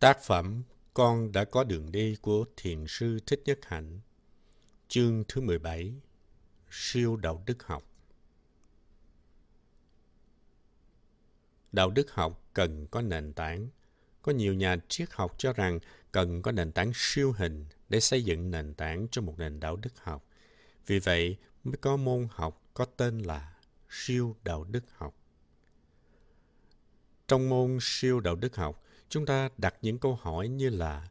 Tác phẩm Con đã có đường đi của Thiền sư Thích Nhất Hạnh Chương thứ 17 Siêu đạo đức học Đạo đức học cần có nền tảng. Có nhiều nhà triết học cho rằng cần có nền tảng siêu hình để xây dựng nền tảng cho một nền đạo đức học. Vì vậy mới có môn học có tên là siêu đạo đức học. Trong môn siêu đạo đức học, chúng ta đặt những câu hỏi như là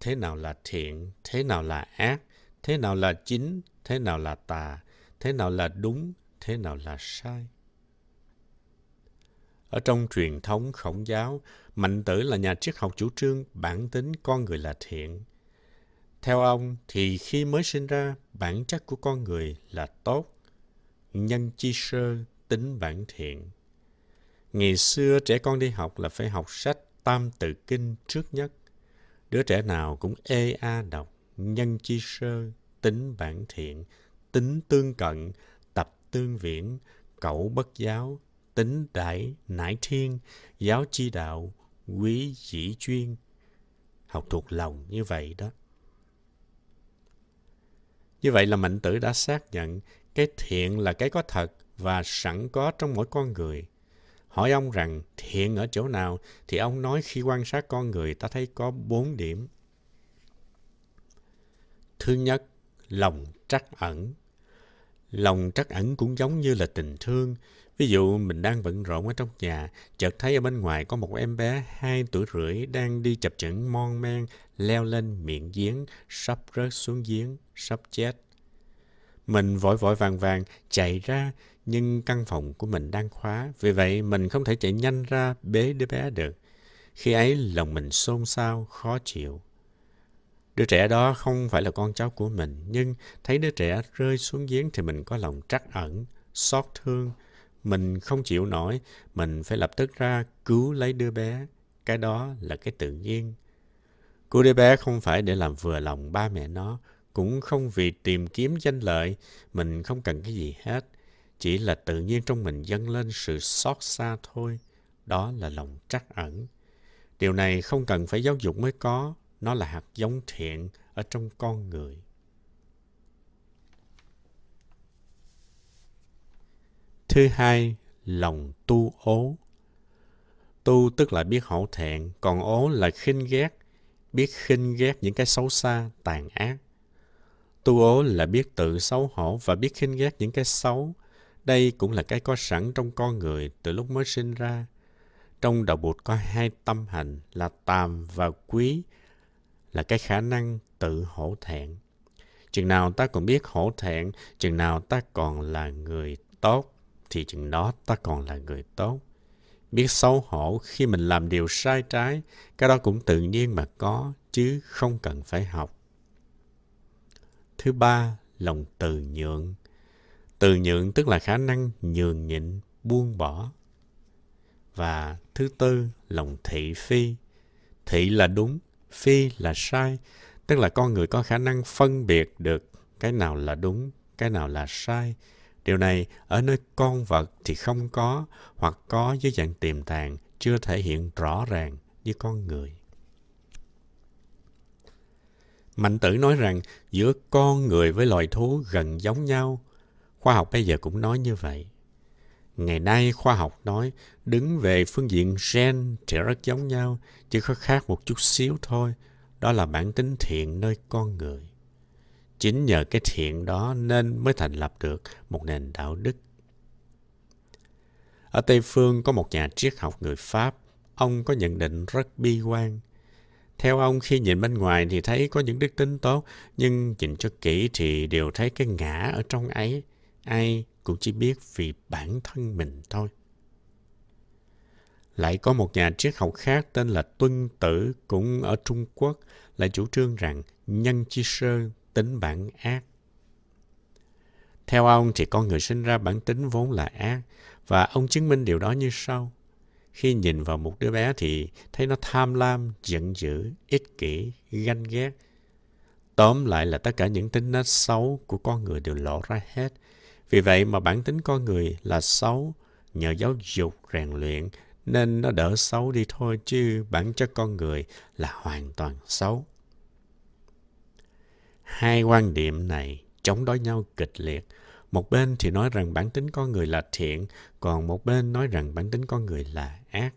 thế nào là thiện, thế nào là ác, thế nào là chính, thế nào là tà, thế nào là đúng, thế nào là sai. Ở trong truyền thống khổng giáo, Mạnh tử là nhà triết học chủ trương bản tính con người là thiện. Theo ông thì khi mới sinh ra, bản chất của con người là tốt. Nhân chi sơ, tính bản thiện. Ngày xưa trẻ con đi học là phải học sách Tam Tự Kinh trước nhất. Đứa trẻ nào cũng ê a đọc, nhân chi sơ, tính bản thiện, tính tương cận, tập tương viễn, cậu bất giáo, tính đại, nải thiên, giáo chi đạo, quý dĩ chuyên. Học thuộc lòng như vậy đó. Như vậy là mạnh tử đã xác nhận cái thiện là cái có thật và sẵn có trong mỗi con người Hỏi ông rằng thiện ở chỗ nào thì ông nói khi quan sát con người ta thấy có bốn điểm. Thứ nhất, lòng trắc ẩn. Lòng trắc ẩn cũng giống như là tình thương. Ví dụ mình đang bận rộn ở trong nhà, chợt thấy ở bên ngoài có một em bé hai tuổi rưỡi đang đi chập chững mon men, leo lên miệng giếng, sắp rớt xuống giếng, sắp chết. Mình vội vội vàng vàng chạy ra, nhưng căn phòng của mình đang khóa, vì vậy mình không thể chạy nhanh ra bế đứa bé được. Khi ấy lòng mình xôn xao, khó chịu. Đứa trẻ đó không phải là con cháu của mình, nhưng thấy đứa trẻ rơi xuống giếng thì mình có lòng trắc ẩn, xót thương. Mình không chịu nổi, mình phải lập tức ra cứu lấy đứa bé. Cái đó là cái tự nhiên. Cứu đứa bé không phải để làm vừa lòng ba mẹ nó, cũng không vì tìm kiếm danh lợi, mình không cần cái gì hết chỉ là tự nhiên trong mình dâng lên sự xót xa thôi. Đó là lòng trắc ẩn. Điều này không cần phải giáo dục mới có. Nó là hạt giống thiện ở trong con người. Thứ hai, lòng tu ố. Tu tức là biết hổ thẹn, còn ố là khinh ghét, biết khinh ghét những cái xấu xa, tàn ác. Tu ố là biết tự xấu hổ và biết khinh ghét những cái xấu, đây cũng là cái có sẵn trong con người từ lúc mới sinh ra. Trong đạo bụt có hai tâm hành là tàm và quý, là cái khả năng tự hổ thẹn. Chừng nào ta còn biết hổ thẹn, chừng nào ta còn là người tốt, thì chừng đó ta còn là người tốt. Biết xấu hổ khi mình làm điều sai trái, cái đó cũng tự nhiên mà có, chứ không cần phải học. Thứ ba, lòng từ nhượng. Từ nhượng tức là khả năng nhường nhịn, buông bỏ. Và thứ tư, lòng thị phi. Thị là đúng, phi là sai. Tức là con người có khả năng phân biệt được cái nào là đúng, cái nào là sai. Điều này ở nơi con vật thì không có, hoặc có dưới dạng tiềm tàng, chưa thể hiện rõ ràng như con người. Mạnh tử nói rằng giữa con người với loài thú gần giống nhau, Khoa học bây giờ cũng nói như vậy. Ngày nay khoa học nói đứng về phương diện gen thì rất giống nhau, chỉ có khác một chút xíu thôi. Đó là bản tính thiện nơi con người. Chính nhờ cái thiện đó nên mới thành lập được một nền đạo đức. Ở Tây Phương có một nhà triết học người Pháp, ông có nhận định rất bi quan. Theo ông, khi nhìn bên ngoài thì thấy có những đức tính tốt, nhưng nhìn cho kỹ thì đều thấy cái ngã ở trong ấy ai cũng chỉ biết vì bản thân mình thôi. Lại có một nhà triết học khác tên là Tuân Tử cũng ở Trung Quốc lại chủ trương rằng nhân chi sơ tính bản ác. Theo ông thì con người sinh ra bản tính vốn là ác và ông chứng minh điều đó như sau. Khi nhìn vào một đứa bé thì thấy nó tham lam, giận dữ, ích kỷ, ganh ghét. Tóm lại là tất cả những tính nết xấu của con người đều lộ ra hết – vì vậy mà bản tính con người là xấu, nhờ giáo dục, rèn luyện nên nó đỡ xấu đi thôi chứ bản chất con người là hoàn toàn xấu. Hai quan điểm này chống đối nhau kịch liệt. Một bên thì nói rằng bản tính con người là thiện, còn một bên nói rằng bản tính con người là ác.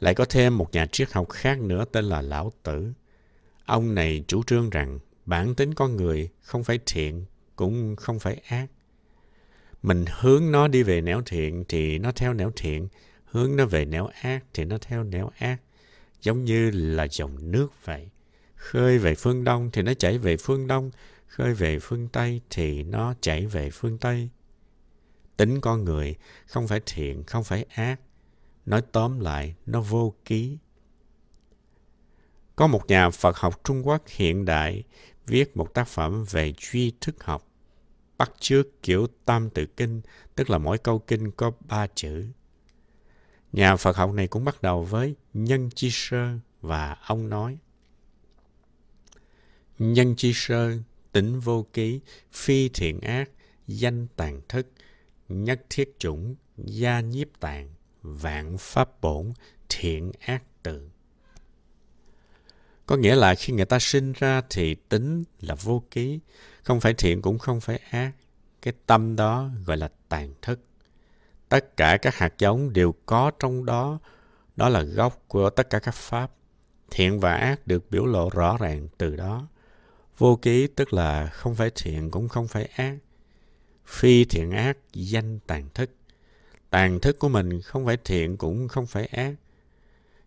Lại có thêm một nhà triết học khác nữa tên là Lão Tử. Ông này chủ trương rằng bản tính con người không phải thiện, cũng không phải ác. Mình hướng nó đi về nẻo thiện thì nó theo nẻo thiện, hướng nó về nẻo ác thì nó theo nẻo ác. Giống như là dòng nước vậy. Khơi về phương Đông thì nó chảy về phương Đông, khơi về phương Tây thì nó chảy về phương Tây. Tính con người không phải thiện, không phải ác. Nói tóm lại, nó vô ký. Có một nhà Phật học Trung Quốc hiện đại viết một tác phẩm về duy thức học, bắt chước kiểu tam tự kinh, tức là mỗi câu kinh có ba chữ. Nhà Phật học này cũng bắt đầu với nhân chi sơ và ông nói Nhân chi sơ, tính vô ký, phi thiện ác, danh tàn thức, nhất thiết chủng, gia nhiếp tạng, vạn pháp bổn, thiện ác tự. Có nghĩa là khi người ta sinh ra thì tính là vô ký, không phải thiện cũng không phải ác. Cái tâm đó gọi là tàn thức. Tất cả các hạt giống đều có trong đó, đó là gốc của tất cả các pháp. Thiện và ác được biểu lộ rõ ràng từ đó. Vô ký tức là không phải thiện cũng không phải ác. Phi thiện ác danh tàn thức. Tàn thức của mình không phải thiện cũng không phải ác.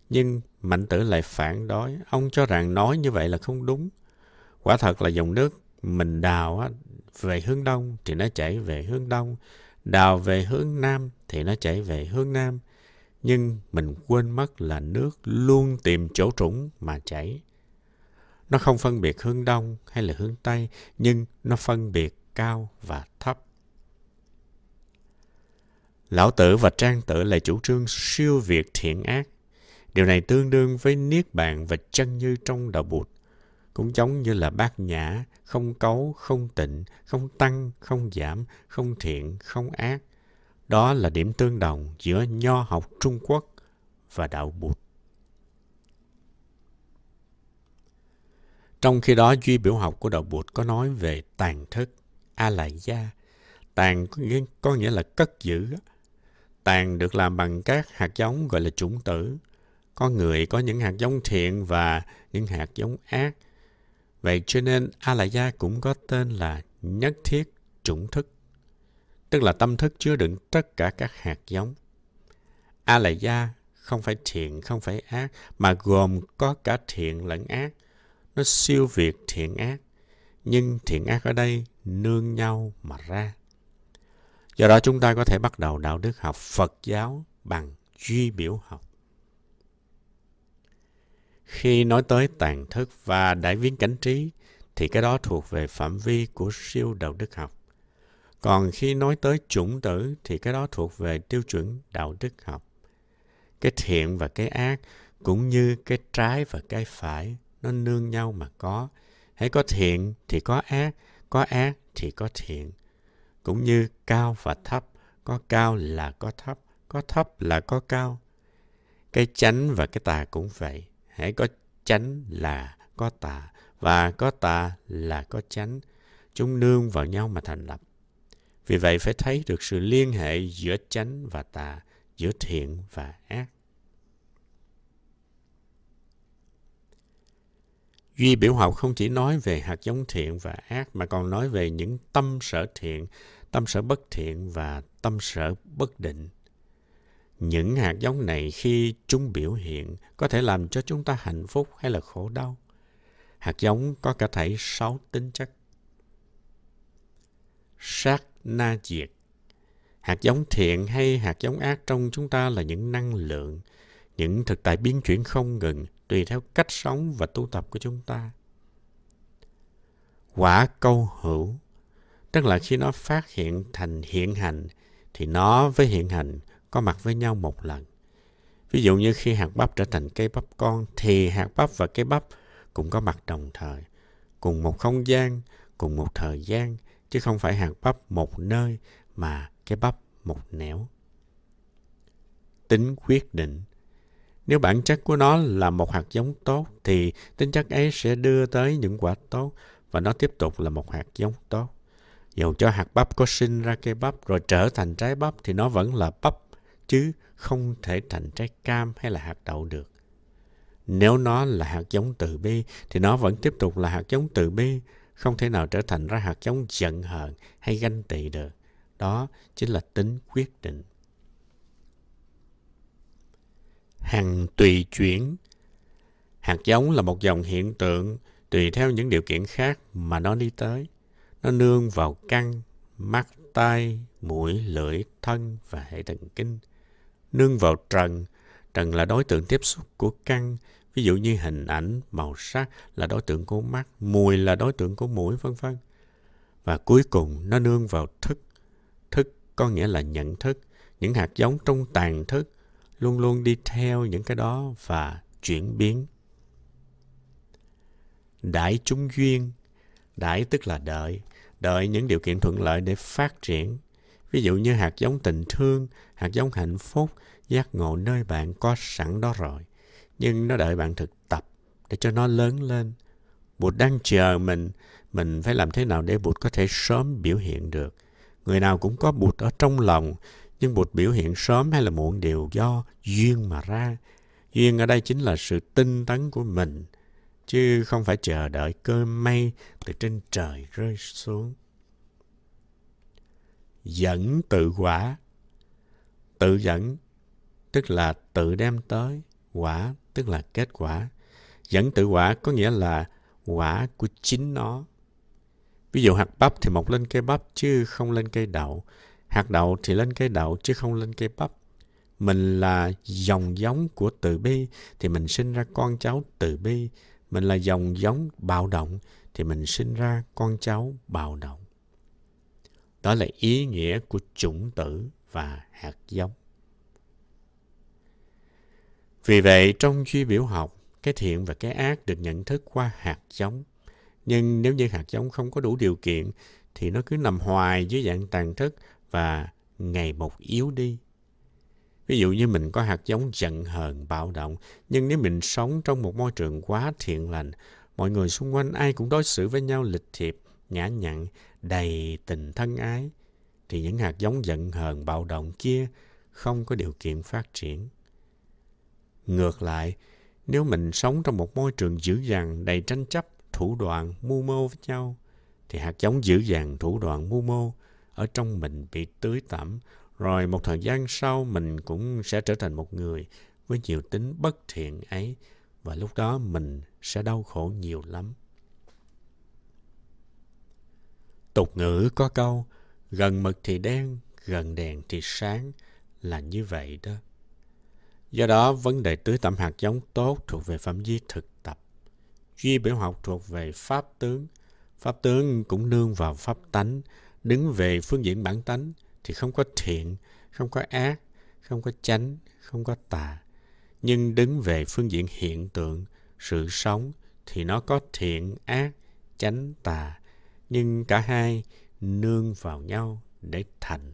Nhưng Mạnh tử lại phản đối. Ông cho rằng nói như vậy là không đúng. Quả thật là dòng nước mình đào á, về hướng đông thì nó chảy về hướng đông. Đào về hướng nam thì nó chảy về hướng nam. Nhưng mình quên mất là nước luôn tìm chỗ trũng mà chảy. Nó không phân biệt hướng đông hay là hướng tây, nhưng nó phân biệt cao và thấp. Lão tử và Trang tử là chủ trương siêu việt thiện ác. Điều này tương đương với niết bàn và chân như trong đạo Bụt. Cũng giống như là bát nhã, không cấu, không tịnh, không tăng, không giảm, không thiện, không ác. Đó là điểm tương đồng giữa nho học Trung Quốc và đạo Bụt. Trong khi đó, duy biểu học của đạo Bụt có nói về tàn thức, a la gia. Tàn có nghĩa, có nghĩa là cất giữ. Tàn được làm bằng các hạt giống gọi là chủng tử. Con người có những hạt giống thiện và những hạt giống ác. Vậy cho nên a la gia cũng có tên là nhất thiết chủng thức. Tức là tâm thức chứa đựng tất cả các hạt giống. a la gia không phải thiện, không phải ác, mà gồm có cả thiện lẫn ác nó siêu việt thiện ác, nhưng thiện ác ở đây nương nhau mà ra. Do đó chúng ta có thể bắt đầu đạo đức học phật giáo bằng duy biểu học. Khi nói tới tàn thức và đại viên cảnh trí, thì cái đó thuộc về phạm vi của siêu đạo đức học. Còn khi nói tới chủng tử, thì cái đó thuộc về tiêu chuẩn đạo đức học. Cái thiện và cái ác, cũng như cái trái và cái phải nó nương nhau mà có. Hãy có thiện thì có ác, có ác thì có thiện. Cũng như cao và thấp, có cao là có thấp, có thấp là có cao. Cái chánh và cái tà cũng vậy. Hãy có chánh là có tà, và có tà là có chánh. Chúng nương vào nhau mà thành lập. Vì vậy phải thấy được sự liên hệ giữa chánh và tà, giữa thiện và ác. Duy biểu học không chỉ nói về hạt giống thiện và ác mà còn nói về những tâm sở thiện, tâm sở bất thiện và tâm sở bất định. Những hạt giống này khi chúng biểu hiện có thể làm cho chúng ta hạnh phúc hay là khổ đau. Hạt giống có cả thảy sáu tính chất. Sát na diệt Hạt giống thiện hay hạt giống ác trong chúng ta là những năng lượng, những thực tại biến chuyển không ngừng tùy theo cách sống và tu tập của chúng ta. Quả câu hữu, tức là khi nó phát hiện thành hiện hành, thì nó với hiện hành có mặt với nhau một lần. Ví dụ như khi hạt bắp trở thành cây bắp con, thì hạt bắp và cây bắp cũng có mặt đồng thời, cùng một không gian, cùng một thời gian, chứ không phải hạt bắp một nơi mà cây bắp một nẻo. tính quyết định. Nếu bản chất của nó là một hạt giống tốt thì tính chất ấy sẽ đưa tới những quả tốt và nó tiếp tục là một hạt giống tốt. Dù cho hạt bắp có sinh ra cây bắp rồi trở thành trái bắp thì nó vẫn là bắp chứ không thể thành trái cam hay là hạt đậu được. Nếu nó là hạt giống từ bi thì nó vẫn tiếp tục là hạt giống từ bi, không thể nào trở thành ra hạt giống giận hờn hay ganh tị được. Đó chính là tính quyết định. Hằng tùy chuyển Hạt giống là một dòng hiện tượng tùy theo những điều kiện khác mà nó đi tới. Nó nương vào căn, mắt, tai, mũi, lưỡi, thân và hệ thần kinh. Nương vào trần, trần là đối tượng tiếp xúc của căn, ví dụ như hình ảnh, màu sắc là đối tượng của mắt, mùi là đối tượng của mũi, vân vân. Và cuối cùng nó nương vào thức. Thức có nghĩa là nhận thức, những hạt giống trong tàn thức luôn luôn đi theo những cái đó và chuyển biến. Đãi chúng duyên, đãi tức là đợi, đợi những điều kiện thuận lợi để phát triển. Ví dụ như hạt giống tình thương, hạt giống hạnh phúc, giác ngộ nơi bạn có sẵn đó rồi. Nhưng nó đợi bạn thực tập để cho nó lớn lên. Bụt đang chờ mình, mình phải làm thế nào để Bụt có thể sớm biểu hiện được. Người nào cũng có Bụt ở trong lòng, nhưng một biểu hiện sớm hay là muộn đều do duyên mà ra. Duyên ở đây chính là sự tinh tấn của mình, chứ không phải chờ đợi cơ may từ trên trời rơi xuống. Dẫn tự quả Tự dẫn tức là tự đem tới, quả tức là kết quả. Dẫn tự quả có nghĩa là quả của chính nó. Ví dụ hạt bắp thì mọc lên cây bắp chứ không lên cây đậu. Hạt đậu thì lên cây đậu chứ không lên cây bắp. Mình là dòng giống của từ bi thì mình sinh ra con cháu từ bi. Mình là dòng giống bạo động thì mình sinh ra con cháu bạo động. Đó là ý nghĩa của chủng tử và hạt giống. Vì vậy, trong duy biểu học, cái thiện và cái ác được nhận thức qua hạt giống. Nhưng nếu như hạt giống không có đủ điều kiện, thì nó cứ nằm hoài dưới dạng tàn thức và ngày một yếu đi. Ví dụ như mình có hạt giống giận hờn, bạo động, nhưng nếu mình sống trong một môi trường quá thiện lành, mọi người xung quanh ai cũng đối xử với nhau lịch thiệp, nhã nhặn, đầy tình thân ái, thì những hạt giống giận hờn, bạo động kia không có điều kiện phát triển. Ngược lại, nếu mình sống trong một môi trường dữ dằn đầy tranh chấp, thủ đoạn, mưu mô với nhau, thì hạt giống dữ dằn, thủ đoạn, mưu mô ở trong mình bị tưới tẩm, rồi một thời gian sau mình cũng sẽ trở thành một người với nhiều tính bất thiện ấy, và lúc đó mình sẽ đau khổ nhiều lắm. Tục ngữ có câu, gần mực thì đen, gần đèn thì sáng, là như vậy đó. Do đó, vấn đề tưới tẩm hạt giống tốt thuộc về phạm vi thực tập. Duy biểu học thuộc về pháp tướng. Pháp tướng cũng nương vào pháp tánh, đứng về phương diện bản tánh thì không có thiện, không có ác, không có chánh, không có tà. Nhưng đứng về phương diện hiện tượng, sự sống thì nó có thiện, ác, chánh, tà. Nhưng cả hai nương vào nhau để thành